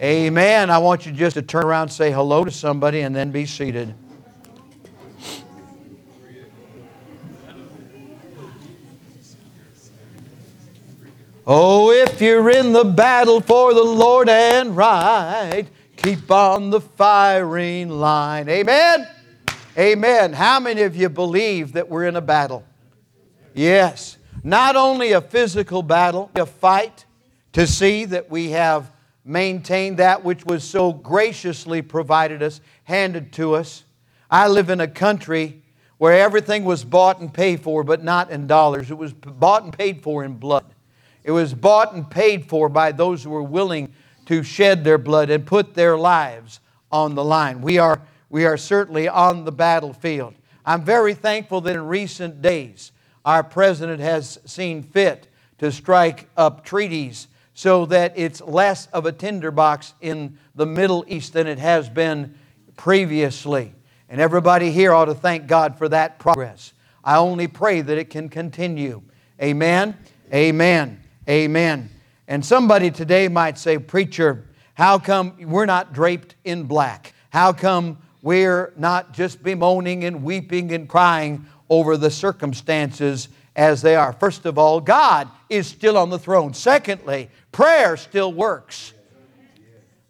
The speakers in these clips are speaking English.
Amen. I want you just to turn around, say hello to somebody, and then be seated. Oh, if you're in the battle for the Lord and right, keep on the firing line. Amen. Amen. How many of you believe that we're in a battle? Yes. Not only a physical battle, a fight to see that we have maintained that which was so graciously provided us, handed to us. I live in a country where everything was bought and paid for, but not in dollars. It was bought and paid for in blood. It was bought and paid for by those who were willing to shed their blood and put their lives on the line. We are, we are certainly on the battlefield. I'm very thankful that in recent days our president has seen fit to strike up treaties so that it's less of a tinderbox in the Middle East than it has been previously. And everybody here ought to thank God for that progress. I only pray that it can continue. Amen. Amen. Amen. And somebody today might say, Preacher, how come we're not draped in black? How come we're not just bemoaning and weeping and crying over the circumstances as they are? First of all, God is still on the throne. Secondly, prayer still works.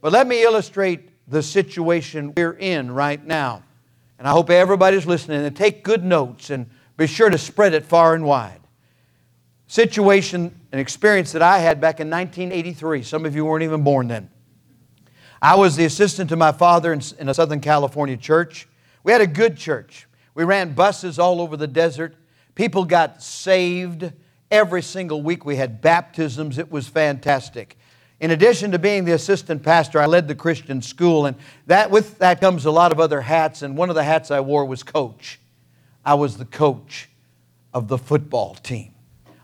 But let me illustrate the situation we're in right now. And I hope everybody's listening and take good notes and be sure to spread it far and wide situation, an experience that I had back in 1983. Some of you weren't even born then. I was the assistant to my father in, in a Southern California church. We had a good church. We ran buses all over the desert. People got saved every single week. We had baptisms. It was fantastic. In addition to being the assistant pastor, I led the Christian school, and that, with that comes a lot of other hats, and one of the hats I wore was coach. I was the coach of the football team.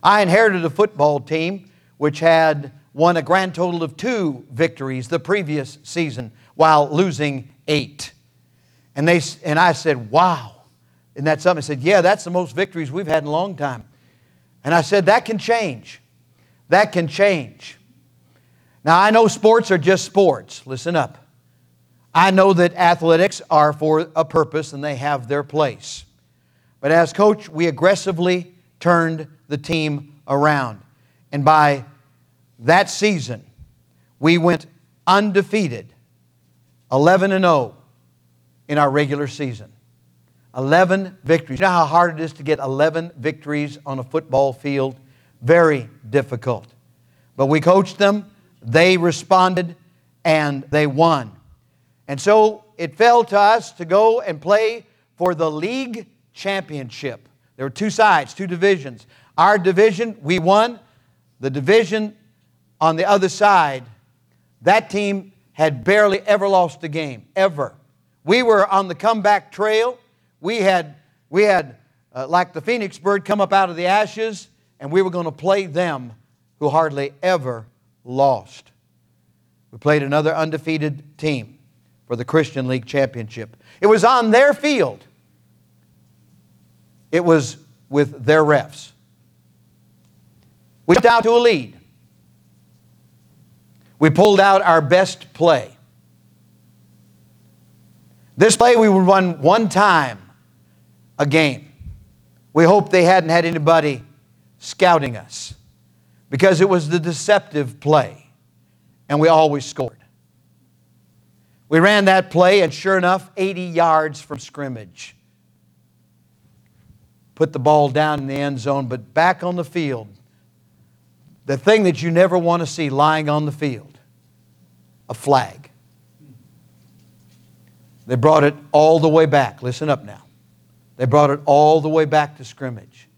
I inherited a football team which had won a grand total of two victories the previous season while losing eight. And, they, and I said, Wow. And that's something. I said, Yeah, that's the most victories we've had in a long time. And I said, That can change. That can change. Now, I know sports are just sports. Listen up. I know that athletics are for a purpose and they have their place. But as coach, we aggressively turned the team around. And by that season, we went undefeated, 11 and 0 in our regular season. 11 victories. You know how hard it is to get 11 victories on a football field? Very difficult. But we coached them, they responded, and they won. And so it fell to us to go and play for the league championship. There were two sides, two divisions. Our division, we won. The division on the other side, that team had barely ever lost a game, ever. We were on the comeback trail. We had, we had uh, like the phoenix bird, come up out of the ashes, and we were going to play them who hardly ever lost. We played another undefeated team for the Christian League Championship. It was on their field, it was with their refs. We jumped out to a lead. We pulled out our best play. This play we won one time a game. We hope they hadn't had anybody scouting us because it was the deceptive play, and we always scored. We ran that play, and sure enough, 80 yards from scrimmage. Put the ball down in the end zone, but back on the field, the thing that you never want to see lying on the field a flag. They brought it all the way back. Listen up now. They brought it all the way back to scrimmage.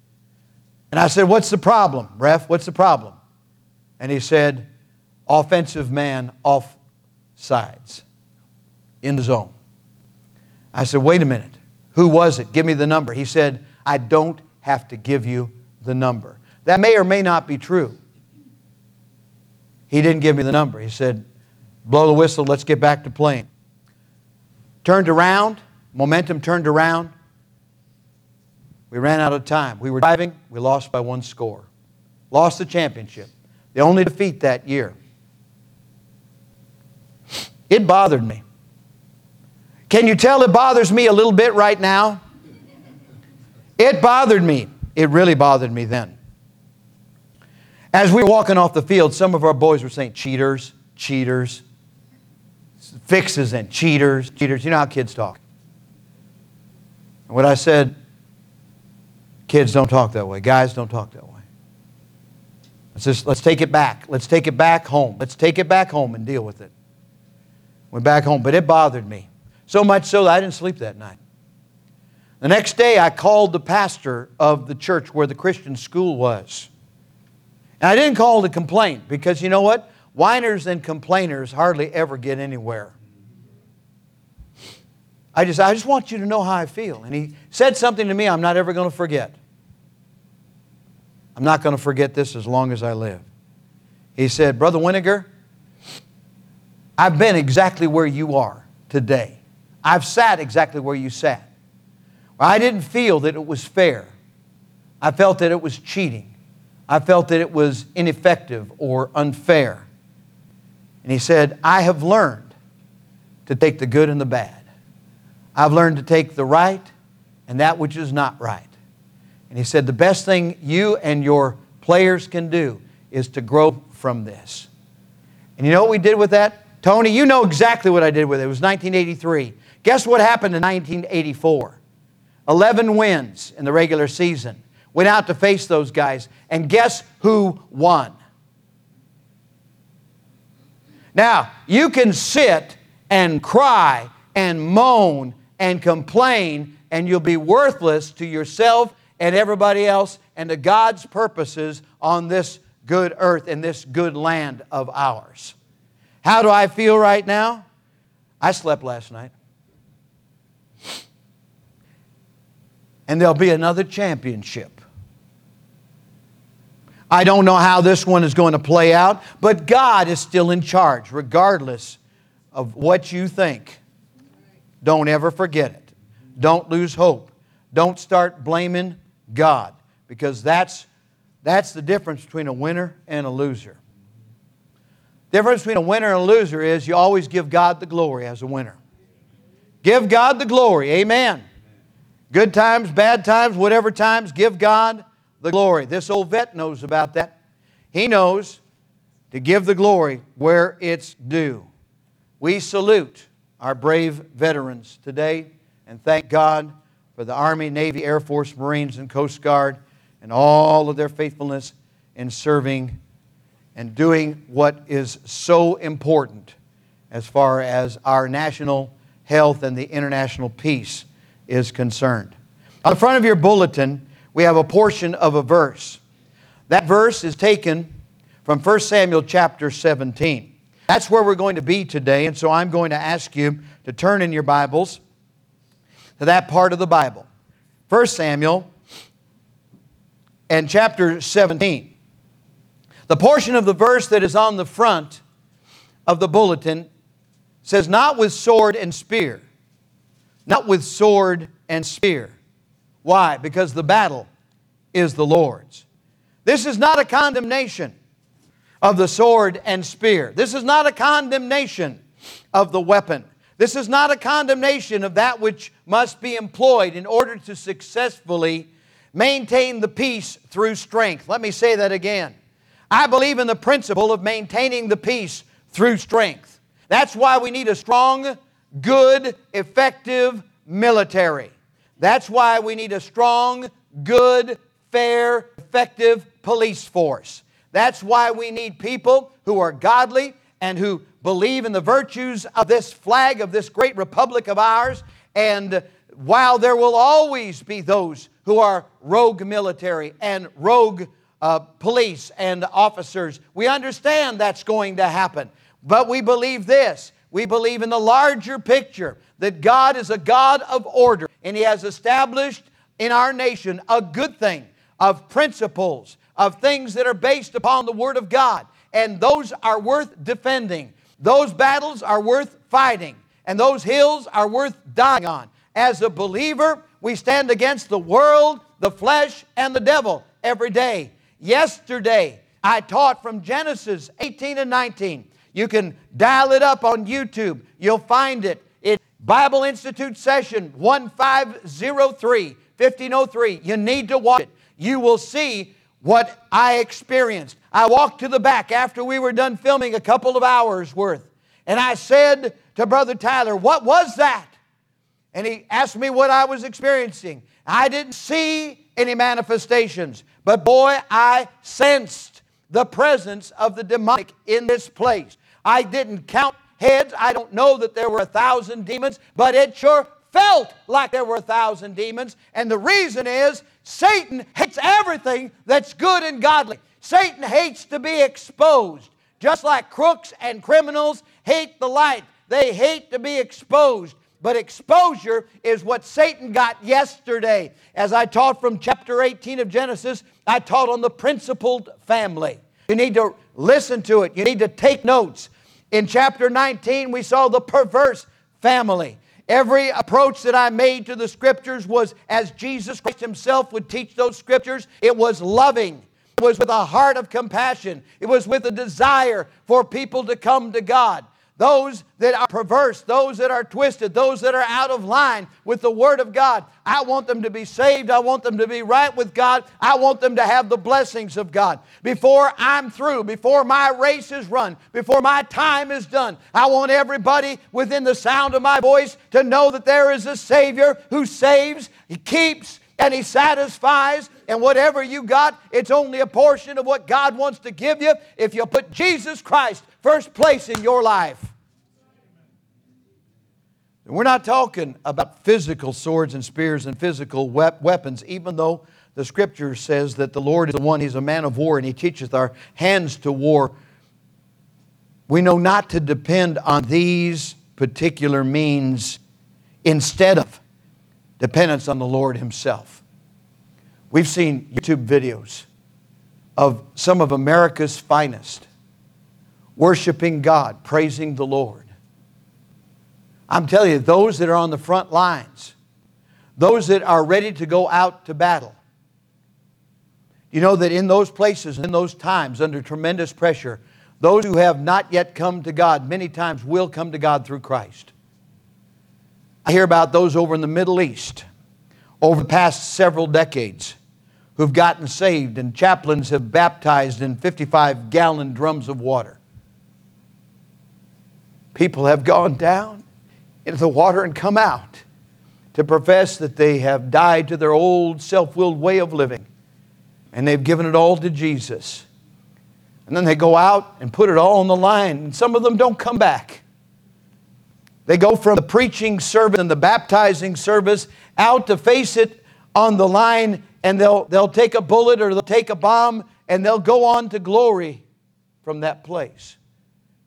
And I said, What's the problem, ref? What's the problem? And he said, Offensive man off sides in the zone. I said, Wait a minute. Who was it? Give me the number. He said, I don't have to give you the number. That may or may not be true. He didn't give me the number. He said, blow the whistle, let's get back to playing. Turned around, momentum turned around. We ran out of time. We were driving, we lost by one score. Lost the championship. The only defeat that year. It bothered me. Can you tell it bothers me a little bit right now? It bothered me. It really bothered me then. As we were walking off the field, some of our boys were saying, cheaters, cheaters, fixes and cheaters, cheaters. You know how kids talk. And what I said, kids don't talk that way. Guys don't talk that way. Let's just, let's take it back. Let's take it back home. Let's take it back home and deal with it. Went back home, but it bothered me. So much so that I didn't sleep that night. The next day, I called the pastor of the church where the Christian school was. And I didn't call to complain because you know what? Whiners and complainers hardly ever get anywhere. I just, I just want you to know how I feel. And he said something to me I'm not ever going to forget. I'm not going to forget this as long as I live. He said, Brother Winiger, I've been exactly where you are today. I've sat exactly where you sat. I didn't feel that it was fair. I felt that it was cheating. I felt that it was ineffective or unfair. And he said, I have learned to take the good and the bad. I've learned to take the right and that which is not right. And he said, the best thing you and your players can do is to grow from this. And you know what we did with that? Tony, you know exactly what I did with it. It was 1983. Guess what happened in 1984? 11 wins in the regular season. Went out to face those guys. And guess who won? Now, you can sit and cry and moan and complain, and you'll be worthless to yourself and everybody else and to God's purposes on this good earth and this good land of ours. How do I feel right now? I slept last night. And there'll be another championship. I don't know how this one is going to play out, but God is still in charge, regardless of what you think. Don't ever forget it. Don't lose hope. Don't start blaming God, because that's, that's the difference between a winner and a loser. The difference between a winner and a loser is you always give God the glory as a winner. Give God the glory. Amen. Good times, bad times, whatever times, give God the glory. This old vet knows about that. He knows to give the glory where it's due. We salute our brave veterans today and thank God for the Army, Navy, Air Force, Marines, and Coast Guard and all of their faithfulness in serving and doing what is so important as far as our national health and the international peace is concerned. On the front of your bulletin, we have a portion of a verse. That verse is taken from 1 Samuel chapter 17. That's where we're going to be today, and so I'm going to ask you to turn in your Bibles to that part of the Bible. 1 Samuel and chapter 17. The portion of the verse that is on the front of the bulletin says, Not with sword and spear, not with sword and spear. Why? Because the battle is the Lord's. This is not a condemnation of the sword and spear. This is not a condemnation of the weapon. This is not a condemnation of that which must be employed in order to successfully maintain the peace through strength. Let me say that again. I believe in the principle of maintaining the peace through strength. That's why we need a strong, good, effective military. That's why we need a strong, good, fair, effective police force. That's why we need people who are godly and who believe in the virtues of this flag, of this great republic of ours. And while there will always be those who are rogue military and rogue uh, police and officers, we understand that's going to happen. But we believe this we believe in the larger picture that God is a God of order and He has established in our nation a good thing of principles, of things that are based upon the Word of God. And those are worth defending. Those battles are worth fighting, and those hills are worth dying on. As a believer, we stand against the world, the flesh, and the devil every day. Yesterday, I taught from Genesis 18 and 19. You can dial it up on YouTube. You'll find it. It Bible Institute session 1503, 1503. You need to watch it. You will see what I experienced. I walked to the back after we were done filming a couple of hours worth, and I said to Brother Tyler, What was that? And he asked me what I was experiencing. I didn't see any manifestations, but boy, I sensed the presence of the demonic in this place. I didn't count heads. I don't know that there were a thousand demons, but it sure felt like there were a thousand demons. And the reason is Satan hates everything that's good and godly. Satan hates to be exposed, just like crooks and criminals hate the light. They hate to be exposed. But exposure is what Satan got yesterday. As I taught from chapter 18 of Genesis, I taught on the principled family. You need to listen to it, you need to take notes. In chapter 19, we saw the perverse family. Every approach that I made to the scriptures was as Jesus Christ Himself would teach those scriptures. It was loving. It was with a heart of compassion. It was with a desire for people to come to God those that are perverse, those that are twisted, those that are out of line with the Word of God. I want them to be saved. I want them to be right with God. I want them to have the blessings of God. Before I'm through, before my race is run, before my time is done, I want everybody within the sound of my voice to know that there is a Savior who saves, He keeps, and He satisfies. And whatever you got, it's only a portion of what God wants to give you if you put Jesus Christ first place in your life. And we're not talking about physical swords and spears and physical weapons, even though the scripture says that the Lord is the one, He's a man of war, and He teacheth our hands to war. We know not to depend on these particular means instead of dependence on the Lord Himself. We've seen YouTube videos of some of America's finest worshiping God, praising the Lord. I'm telling you, those that are on the front lines, those that are ready to go out to battle, you know that in those places, in those times, under tremendous pressure, those who have not yet come to God many times will come to God through Christ. I hear about those over in the Middle East over the past several decades who've gotten saved, and chaplains have baptized in 55 gallon drums of water. People have gone down into the water and come out to profess that they have died to their old self willed way of living and they've given it all to Jesus. And then they go out and put it all on the line, and some of them don't come back. They go from the preaching service and the baptizing service out to face it on the line, and they'll, they'll take a bullet or they'll take a bomb and they'll go on to glory from that place.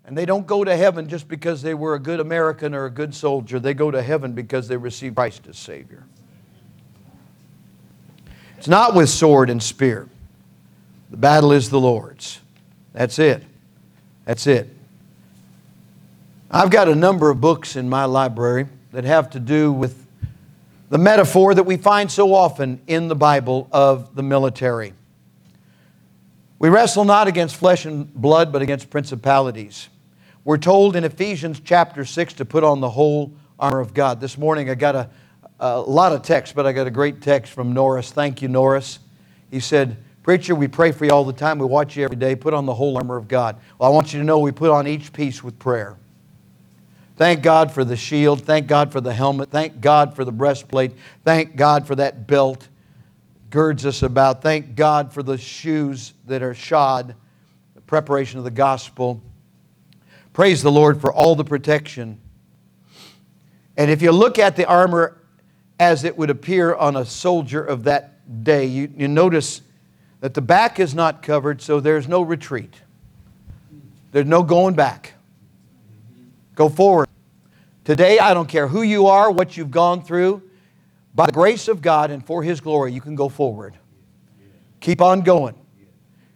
And they don't go to heaven just because they were a good American or a good soldier. They go to heaven because they received Christ as Savior. It's not with sword and spear. The battle is the Lord's. That's it. That's it. I've got a number of books in my library that have to do with the metaphor that we find so often in the Bible of the military. We wrestle not against flesh and blood, but against principalities. We're told in Ephesians chapter 6 to put on the whole armor of God. This morning I got a, a lot of text, but I got a great text from Norris. Thank you, Norris. He said, Preacher, we pray for you all the time. We watch you every day. Put on the whole armor of God. Well, I want you to know we put on each piece with prayer. Thank God for the shield. Thank God for the helmet. Thank God for the breastplate. Thank God for that belt girds us about. Thank God for the shoes that are shod, the preparation of the gospel. Praise the Lord for all the protection. And if you look at the armor as it would appear on a soldier of that day, you, you notice that the back is not covered, so there's no retreat. There's no going back. Go forward. Today, I don't care who you are, what you've gone through, by the grace of God and for His glory, you can go forward. Keep on going.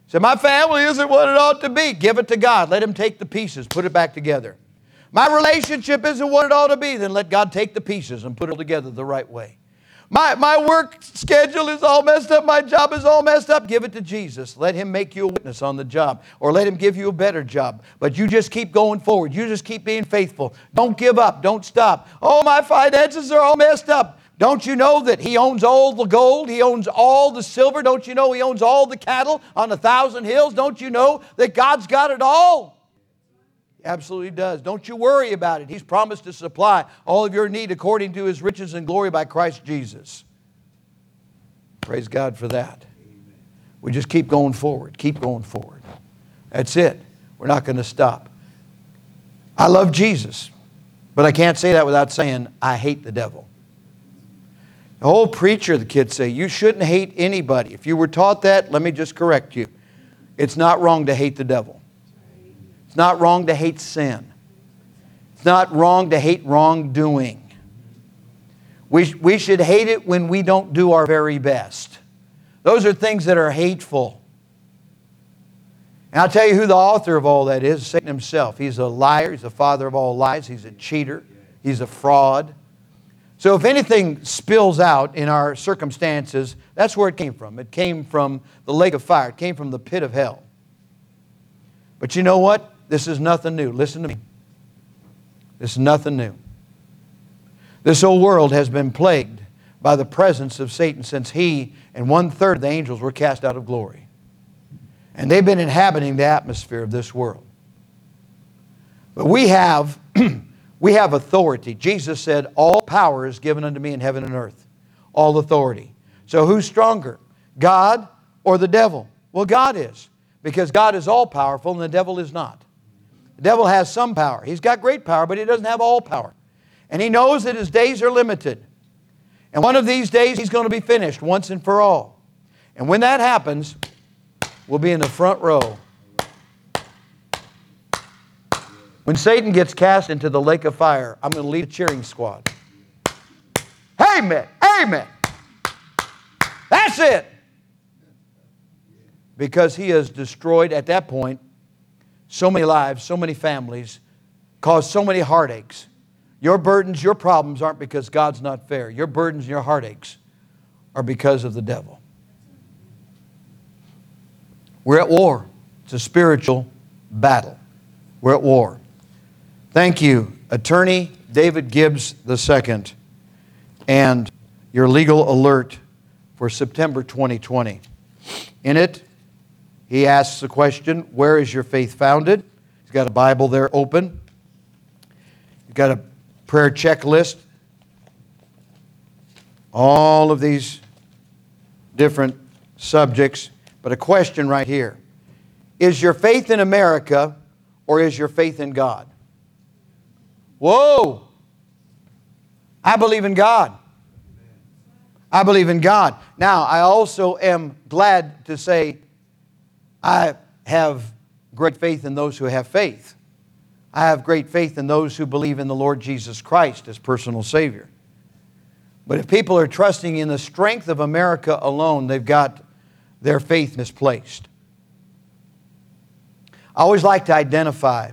Say, my family isn't what it ought to be. Give it to God. Let Him take the pieces, put it back together. My relationship isn't what it ought to be. Then let God take the pieces and put it together the right way. My, my work schedule is all messed up. My job is all messed up. Give it to Jesus. Let Him make you a witness on the job, or let Him give you a better job. But you just keep going forward. You just keep being faithful. Don't give up. Don't stop. Oh, my finances are all messed up. Don't you know that He owns all the gold? He owns all the silver. Don't you know He owns all the cattle on a thousand hills? Don't you know that God's got it all? Absolutely does. Don't you worry about it. He's promised to supply all of your need according to His riches and glory by Christ Jesus. Praise God for that. We just keep going forward, keep going forward. That's it. We're not going to stop. I love Jesus, but I can't say that without saying I hate the devil. The whole preacher, the kids say, you shouldn't hate anybody. If you were taught that, let me just correct you. It's not wrong to hate the devil. It's not wrong to hate sin. It's not wrong to hate wrongdoing. We, we should hate it when we don't do our very best. Those are things that are hateful. And I'll tell you who the author of all that is Satan himself. He's a liar, he's the father of all lies, he's a cheater, he's a fraud. So if anything spills out in our circumstances, that's where it came from. It came from the lake of fire, it came from the pit of hell. But you know what? This is nothing new. Listen to me. This is nothing new. This whole world has been plagued by the presence of Satan since he and one third of the angels were cast out of glory. And they've been inhabiting the atmosphere of this world. But we have We have authority. Jesus said, All power is given unto me in heaven and earth. All authority. So who's stronger, God or the devil? Well, God is, because God is all powerful and the devil is not. The devil has some power. He's got great power, but he doesn't have all power. And he knows that his days are limited. And one of these days he's going to be finished once and for all. And when that happens, we'll be in the front row When Satan gets cast into the lake of fire, I'm going to lead a cheering squad. Amen. Amen. That's it. Because he has destroyed at that point so many lives, so many families, caused so many heartaches. Your burdens, your problems aren't because God's not fair. Your burdens and your heartaches are because of the devil. We're at war. It's a spiritual battle. We're at war. Thank you, Attorney David Gibbs II, and your legal alert for September 2020. In it, he asks the question Where is your faith founded? He's got a Bible there open. He's got a prayer checklist. All of these different subjects, but a question right here Is your faith in America or is your faith in God? Whoa! I believe in God. I believe in God. Now, I also am glad to say I have great faith in those who have faith. I have great faith in those who believe in the Lord Jesus Christ as personal Savior. But if people are trusting in the strength of America alone, they've got their faith misplaced. I always like to identify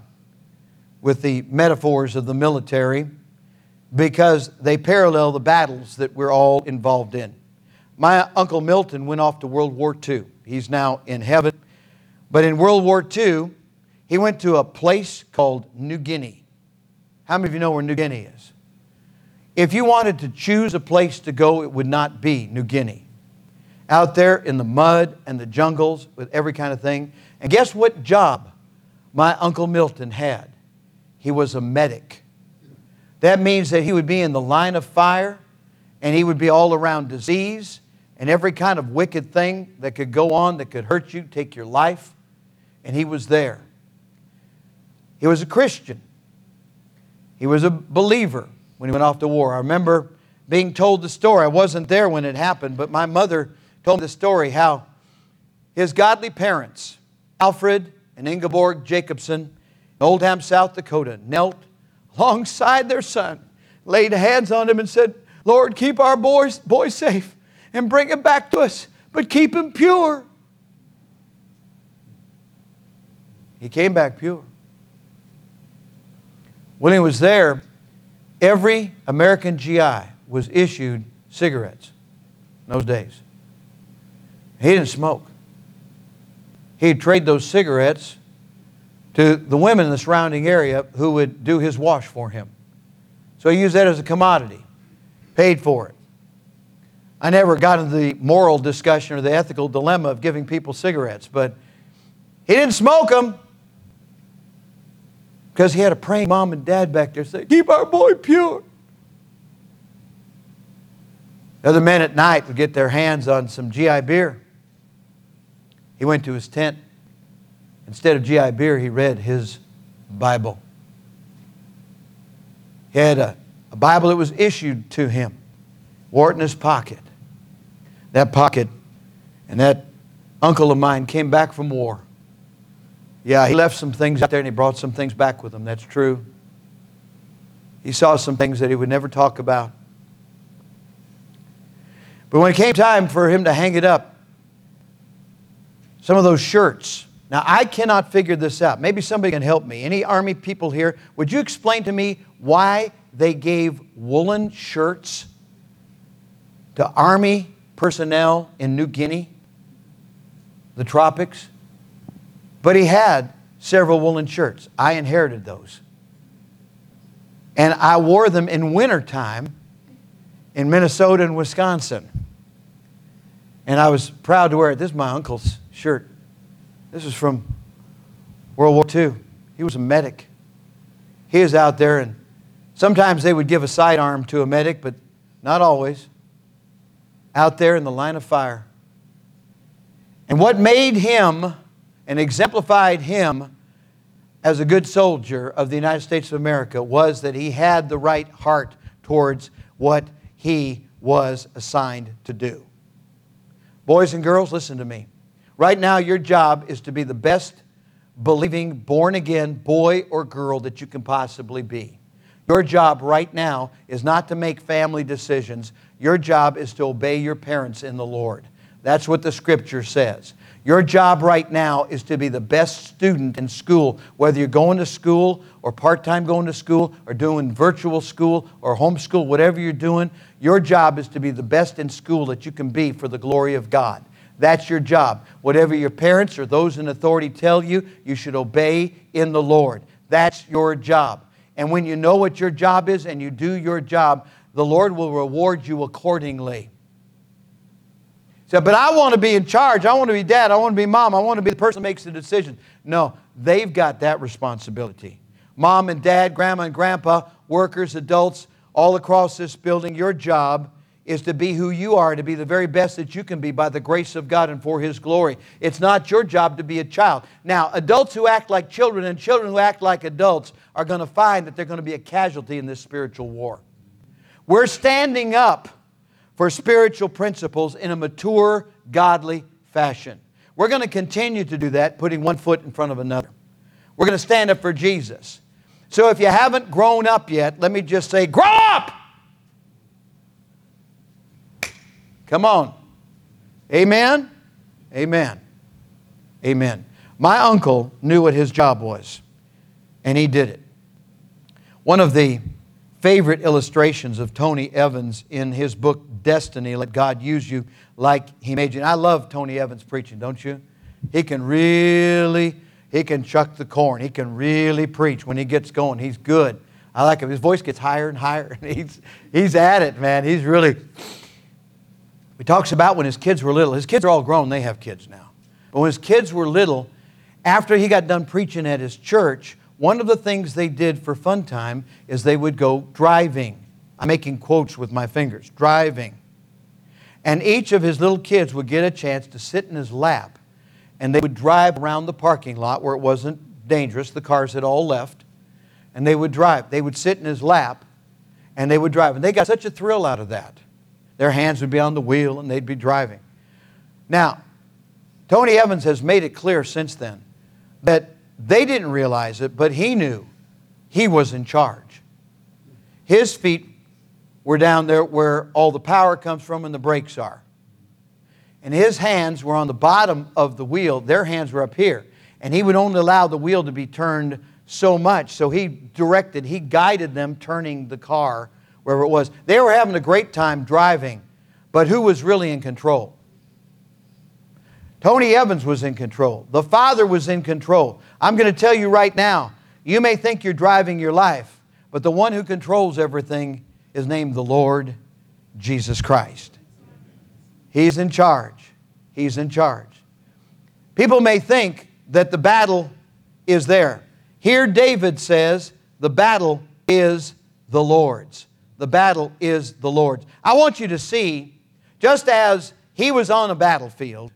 with the metaphors of the military because they parallel the battles that we're all involved in. My Uncle Milton went off to World War II. He's now in heaven. But in World War II, he went to a place called New Guinea. How many of you know where New Guinea is? If you wanted to choose a place to go, it would not be New Guinea. Out there in the mud and the jungles with every kind of thing. And guess what job my Uncle Milton had? he was a medic. That means that he would be in the line of fire and he would be all around disease and every kind of wicked thing that could go on that could hurt you, take your life. And he was there. He was a Christian. He was a believer when he went off to war. I remember being told the story. I wasn't there when it happened, but my mother told me the story how his godly parents, Alfred and Ingeborg Jacobson, in Oldham, South Dakota, knelt alongside their son, laid hands on him, and said, Lord, keep our boys, boy safe and bring him back to us, but keep him pure. He came back pure. When he was there, every American GI was issued cigarettes in those days. He didn't smoke. He'd trade those cigarettes to the women in the surrounding area who would do his wash for him. So he used that as a commodity, paid for it. I never got into the moral discussion or the ethical dilemma of giving people cigarettes, but he didn't smoke them because he had a praying mom and dad back there saying, Keep our boy pure. The other men at night would get their hands on some GI beer. He went to his tent. Instead of GI beer, he read his Bible. He had a, a Bible that was issued to him, wore it in his pocket. That pocket and that uncle of mine came back from war. Yeah, he left some things out there and he brought some things back with him. That's true. He saw some things that he would never talk about. But when it came time for him to hang it up, some of those shirts. Now, I cannot figure this out. Maybe somebody can help me. Any Army people here, would you explain to me why they gave woolen shirts to Army personnel in New Guinea, the tropics? But he had several woolen shirts. I inherited those. And I wore them in wintertime in Minnesota and Wisconsin. And I was proud to wear it. This is my uncle's shirt. This is from World War II. He was a medic. He was out there, and sometimes they would give a sidearm to a medic, but not always. Out there in the line of fire. And what made him and exemplified him as a good soldier of the United States of America was that he had the right heart towards what he was assigned to do. Boys and girls, listen to me. Right now, your job is to be the best believing, born again boy or girl that you can possibly be. Your job right now is not to make family decisions. Your job is to obey your parents in the Lord. That's what the scripture says. Your job right now is to be the best student in school, whether you're going to school or part time going to school or doing virtual school or homeschool, whatever you're doing. Your job is to be the best in school that you can be for the glory of God. That's your job. Whatever your parents or those in authority tell you, you should obey in the Lord. That's your job. And when you know what your job is and you do your job, the Lord will reward you accordingly said, but I want to be in charge. I want to be dad. I want to be mom. I want to be the person that makes the decision. No, they've got that responsibility. Mom and dad, grandma and grandpa, workers, adults, all across this building, your job is to be who you are, to be the very best that you can be by the grace of God and for His glory. It's not your job to be a child. Now, adults who act like children and children who act like adults are going to find that they're going to be a casualty in this spiritual war. We're standing up for spiritual principles in a mature, godly fashion. We're going to continue to do that, putting one foot in front of another. We're going to stand up for Jesus. So if you haven't grown up yet, let me just say, grow up! Come on. Amen? Amen. Amen. My uncle knew what his job was, and he did it. One of the favorite illustrations of Tony Evans in his book Destiny. Let God use you like He made you. And I love Tony Evans preaching, don't you? He can really, he can chuck the corn. He can really preach when he gets going. He's good. I like him. His voice gets higher and higher. he's, he's at it, man. He's really. He talks about when his kids were little. His kids are all grown, they have kids now. But when his kids were little, after he got done preaching at his church, one of the things they did for fun time is they would go driving. I'm making quotes with my fingers driving. And each of his little kids would get a chance to sit in his lap and they would drive around the parking lot where it wasn't dangerous. The cars had all left. And they would drive. They would sit in his lap and they would drive. And they got such a thrill out of that. Their hands would be on the wheel and they'd be driving. Now, Tony Evans has made it clear since then that they didn't realize it, but he knew he was in charge. His feet were down there where all the power comes from and the brakes are. And his hands were on the bottom of the wheel, their hands were up here. And he would only allow the wheel to be turned so much. So he directed, he guided them turning the car wherever it was. They were having a great time driving, but who was really in control? Tony Evans was in control. The Father was in control. I'm going to tell you right now, you may think you're driving your life, but the one who controls everything is named the Lord Jesus Christ. He's in charge. He's in charge. People may think that the battle is there. Here, David says, the battle is the Lord's. The battle is the Lord's. I want you to see, just as he was on a battlefield,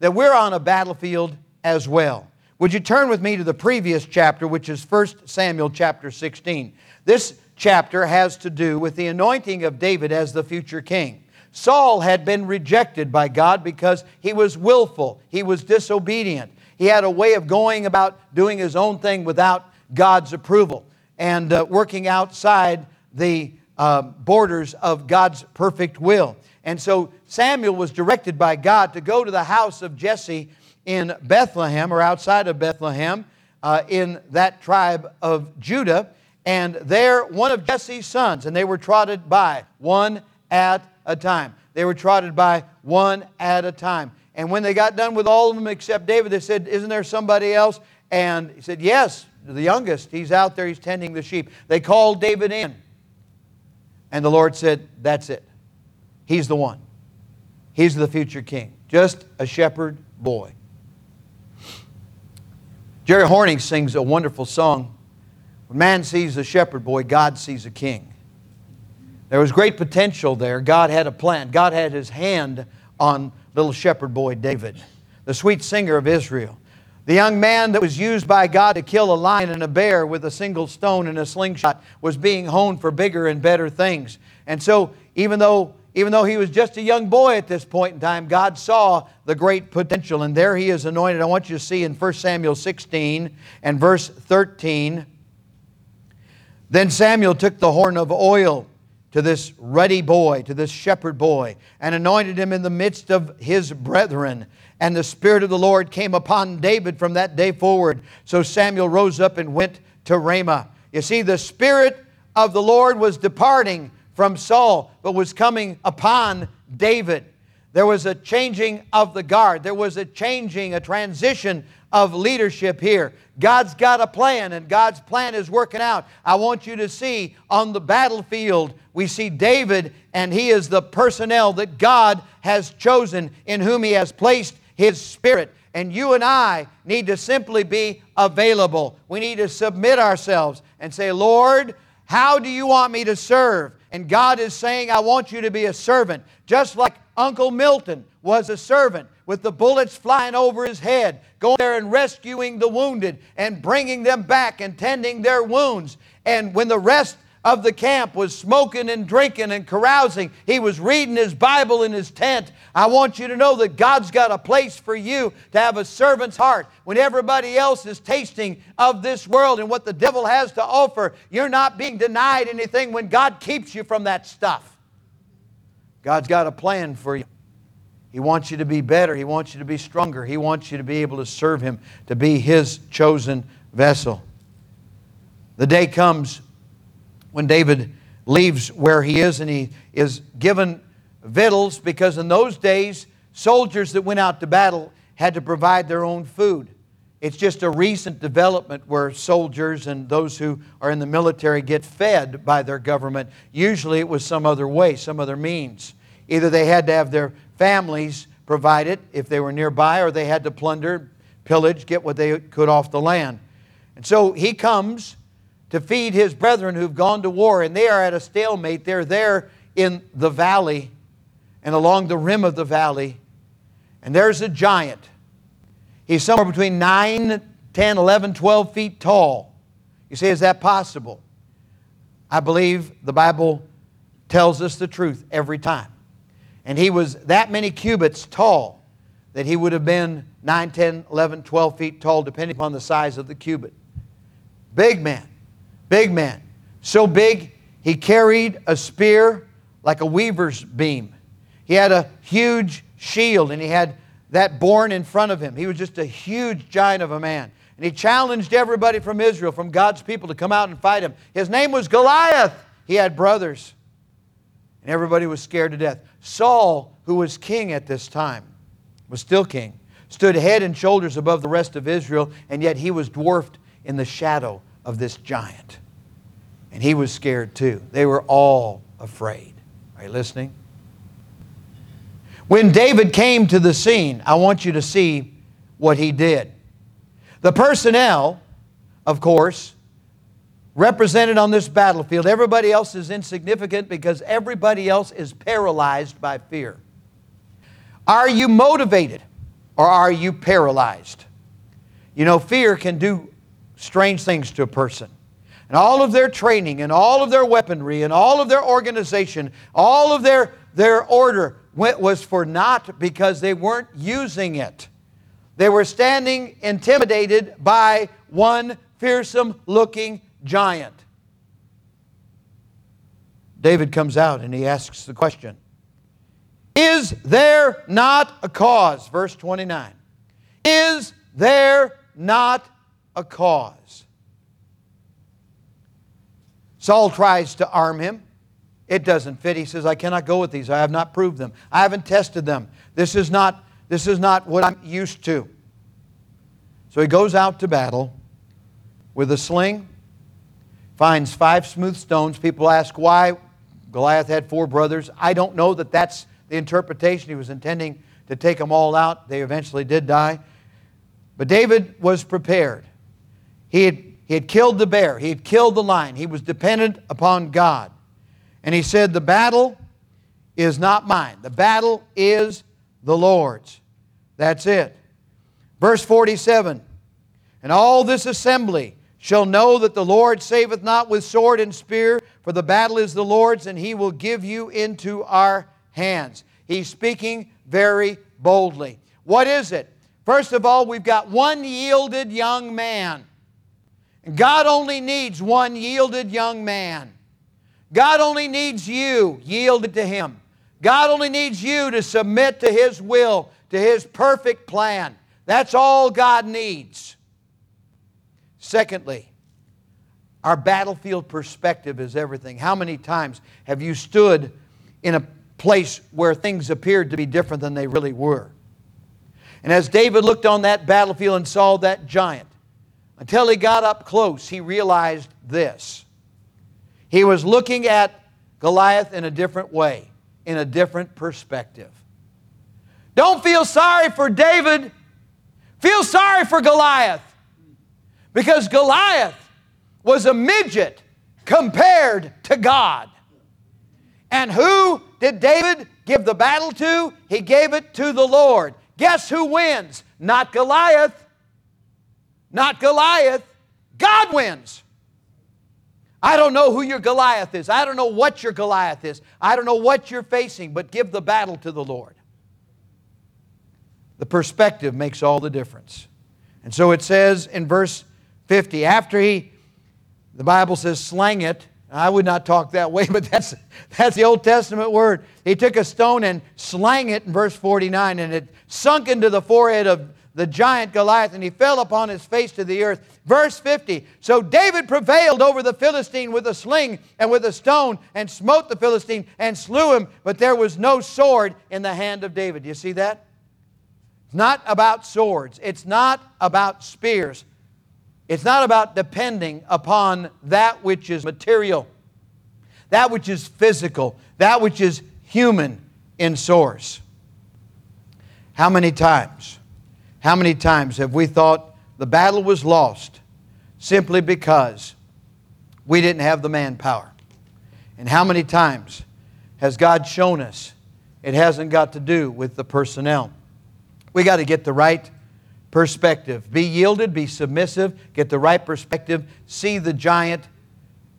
that we're on a battlefield as well. Would you turn with me to the previous chapter, which is 1 Samuel chapter 16? This chapter has to do with the anointing of David as the future king. Saul had been rejected by God because he was willful, he was disobedient. He had a way of going about doing his own thing without God's approval and uh, working outside the uh, borders of God's perfect will. And so Samuel was directed by God to go to the house of Jesse in Bethlehem or outside of Bethlehem uh, in that tribe of Judah. And there, one of Jesse's sons, and they were trotted by one at a time. They were trotted by one at a time. And when they got done with all of them except David, they said, Isn't there somebody else? And he said, Yes, the youngest. He's out there, he's tending the sheep. They called David in. And the Lord said, That's it. He's the one. He's the future king. Just a shepherd boy. Jerry Horning sings a wonderful song. When man sees a shepherd boy, God sees a king. There was great potential there. God had a plan. God had his hand on little shepherd boy David, the sweet singer of Israel. The young man that was used by God to kill a lion and a bear with a single stone and a slingshot was being honed for bigger and better things. And so, even though, even though he was just a young boy at this point in time, God saw the great potential. And there he is anointed. I want you to see in 1 Samuel 16 and verse 13. Then Samuel took the horn of oil to this ruddy boy, to this shepherd boy, and anointed him in the midst of his brethren. And the Spirit of the Lord came upon David from that day forward. So Samuel rose up and went to Ramah. You see, the Spirit of the Lord was departing from Saul, but was coming upon David. There was a changing of the guard. There was a changing, a transition of leadership here. God's got a plan, and God's plan is working out. I want you to see on the battlefield, we see David, and he is the personnel that God has chosen, in whom he has placed his spirit. And you and I need to simply be available. We need to submit ourselves and say, Lord, how do you want me to serve? And God is saying, I want you to be a servant. Just like Uncle Milton was a servant with the bullets flying over his head, going there and rescuing the wounded and bringing them back and tending their wounds. And when the rest of the camp was smoking and drinking and carousing. He was reading his Bible in his tent. I want you to know that God's got a place for you to have a servant's heart. When everybody else is tasting of this world and what the devil has to offer, you're not being denied anything when God keeps you from that stuff. God's got a plan for you. He wants you to be better. He wants you to be stronger. He wants you to be able to serve Him, to be His chosen vessel. The day comes when David leaves where he is and he is given victuals because in those days, soldiers that went out to battle had to provide their own food. It's just a recent development where soldiers and those who are in the military get fed by their government. Usually it was some other way, some other means. Either they had to have their families provide it if they were nearby, or they had to plunder, pillage, get what they could off the land. And so he comes to feed his brethren who've gone to war, and they are at a stalemate. They're there in the valley and along the rim of the valley, and there's a giant. He's somewhere between 9, 10, 11, 12 feet tall. You say, is that possible? I believe the Bible tells us the truth every time. And he was that many cubits tall that he would have been 9, 10, 11, 12 feet tall, depending upon the size of the cubit. Big man. Big man. So big, he carried a spear like a weaver's beam. He had a huge shield and he had that borne in front of him. He was just a huge giant of a man. And he challenged everybody from Israel, from God's people, to come out and fight him. His name was Goliath. He had brothers. and everybody was scared to death. Saul, who was king at this time, was still king, stood head and shoulders above the rest of Israel, and yet he was dwarfed in the shadow of this giant. And he was scared too. They were all afraid. Are you listening? When David came to the scene, I want you to see what he did. The personnel, of course, represented on this battlefield, everybody else is insignificant because everybody else is paralyzed by fear. Are you motivated or are you paralyzed? You know, fear can do strange things to a person. And all of their training and all of their weaponry and all of their organization, all of their, their order went, was for naught because they weren't using it. They were standing intimidated by one fearsome looking giant. David comes out and he asks the question Is there not a cause? Verse 29. Is there not a cause? Saul tries to arm him. It doesn't fit. He says, I cannot go with these. I have not proved them. I haven't tested them. This is not, this is not what I'm used to. So he goes out to battle with a sling, finds five smooth stones. People ask why Goliath had four brothers. I don't know that that's the interpretation. He was intending to take them all out. They eventually did die. But David was prepared. He had, he had killed the bear, he had killed the lion. He was dependent upon God. And he said, The battle is not mine, the battle is the Lord's. That's it. Verse 47 And all this assembly shall know that the Lord saveth not with sword and spear, for the battle is the Lord's, and he will give you into our hands. He's speaking very boldly. What is it? First of all, we've got one yielded young man. God only needs one yielded young man. God only needs you yielded to Him. God only needs you to submit to His will, to His perfect plan. That's all God needs. Secondly, our battlefield perspective is everything. How many times have you stood in a place where things appeared to be different than they really were? And as David looked on that battlefield and saw that giant, until he got up close, he realized this he was looking at Goliath in a different way, in a different perspective. Don't feel sorry for David. Feel sorry for Goliath. Because Goliath was a midget compared to God. And who did David give the battle to? He gave it to the Lord. Guess who wins? Not Goliath. Not Goliath. God wins. I don't know who your Goliath is. I don't know what your Goliath is. I don't know what you're facing, but give the battle to the Lord. The perspective makes all the difference. And so it says in verse 50, after he, the Bible says, slang it. I would not talk that way, but that's, that's the Old Testament word. He took a stone and slang it in verse 49, and it sunk into the forehead of the giant Goliath, and he fell upon his face to the earth. Verse 50 So David prevailed over the Philistine with a sling and with a stone, and smote the Philistine and slew him, but there was no sword in the hand of David. Do you see that? It's not about swords, it's not about spears, it's not about depending upon that which is material, that which is physical, that which is human in source. How many times? How many times have we thought the battle was lost simply because we didn't have the manpower? And how many times has God shown us it hasn't got to do with the personnel? We got to get the right perspective. Be yielded, be submissive, get the right perspective, see the giant,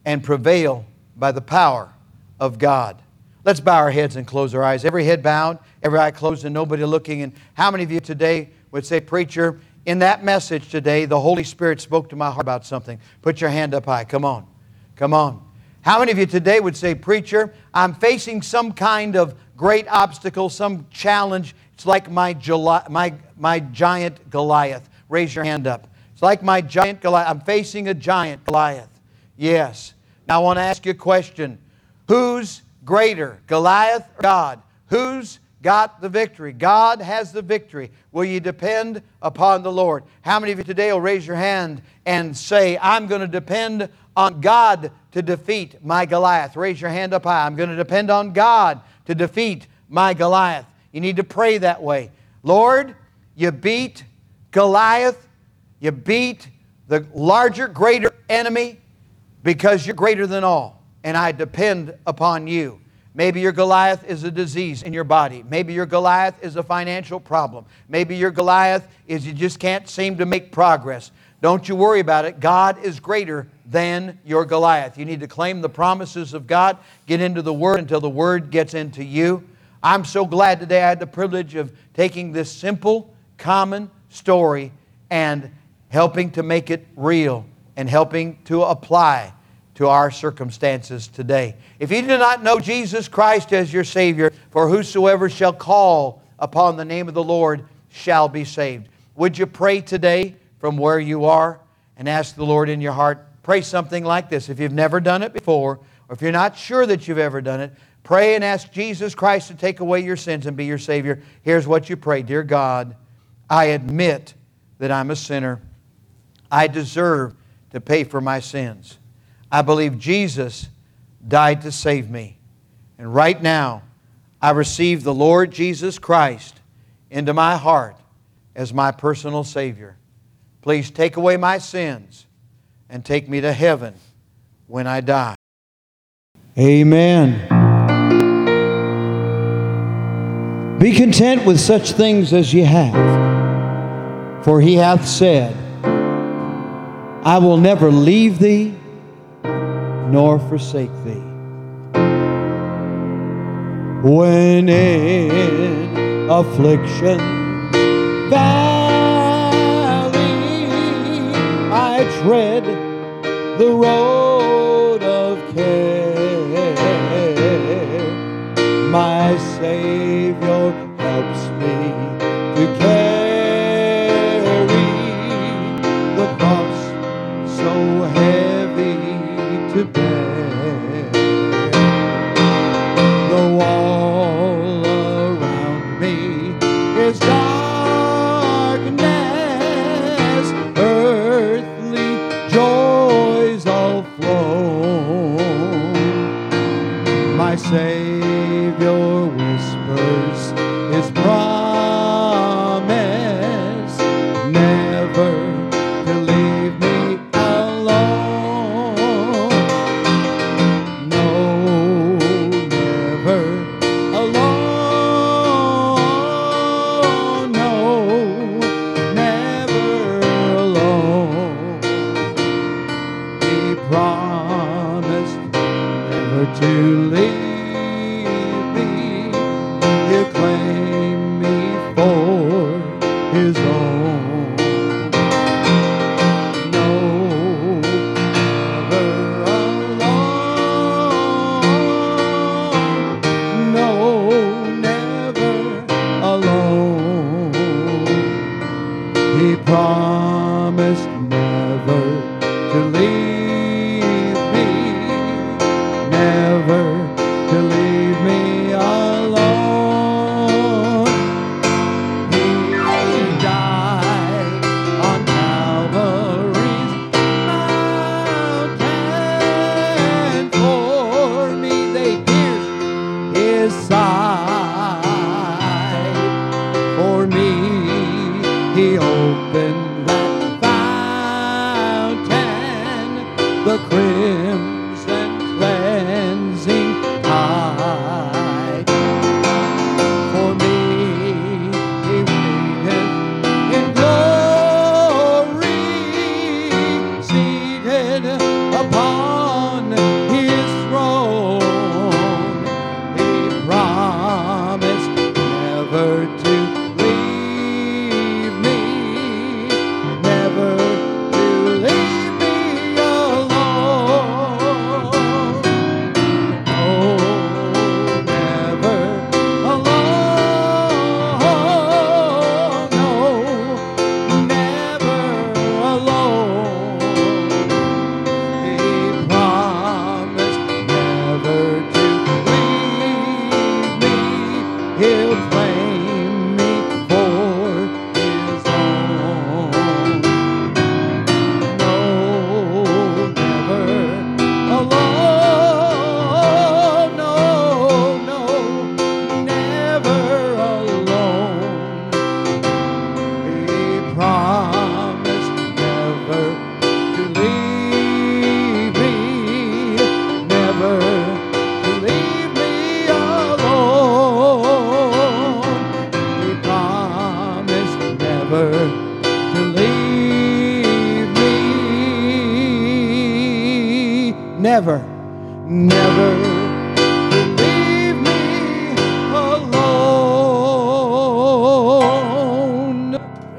and prevail by the power of God. Let's bow our heads and close our eyes. Every head bowed, every eye closed, and nobody looking. And how many of you today would say, Preacher, in that message today, the Holy Spirit spoke to my heart about something. Put your hand up high. Come on. Come on. How many of you today would say, Preacher, I'm facing some kind of great obstacle, some challenge. It's like my, my, my giant Goliath. Raise your hand up. It's like my giant Goliath. I'm facing a giant Goliath. Yes. Now I want to ask you a question. Whose greater, Goliath or God? Who's got the victory? God has the victory. Will you depend upon the Lord? How many of you today will raise your hand and say, I'm going to depend on God to defeat my Goliath? Raise your hand up high. I'm going to depend on God to defeat my Goliath. You need to pray that way. Lord, you beat Goliath, you beat the larger, greater enemy because you're greater than all, and I depend upon you. Maybe your Goliath is a disease in your body. Maybe your Goliath is a financial problem. Maybe your Goliath is you just can't seem to make progress. Don't you worry about it. God is greater than your Goliath. You need to claim the promises of God, get into the Word until the Word gets into you. I'm so glad today I had the privilege of taking this simple, common story and helping to make it real and helping to apply to our circumstances today. If you do not know Jesus Christ as your Savior, for whosoever shall call upon the name of the Lord shall be saved. Would you pray today from where you are and ask the Lord in your heart? Pray something like this. If you've never done it before, or if you're not sure that you've ever done it, pray and ask Jesus Christ to take away your sins and be your Savior. Here's what you pray Dear God, I admit that I'm a sinner. I deserve to pay for my sins. I believe Jesus died to save me. And right now, I receive the Lord Jesus Christ into my heart as my personal Savior. Please take away my sins and take me to heaven when I die. Amen. Be content with such things as ye have, for he hath said, I will never leave thee nor forsake thee. When in affliction valley I tread the road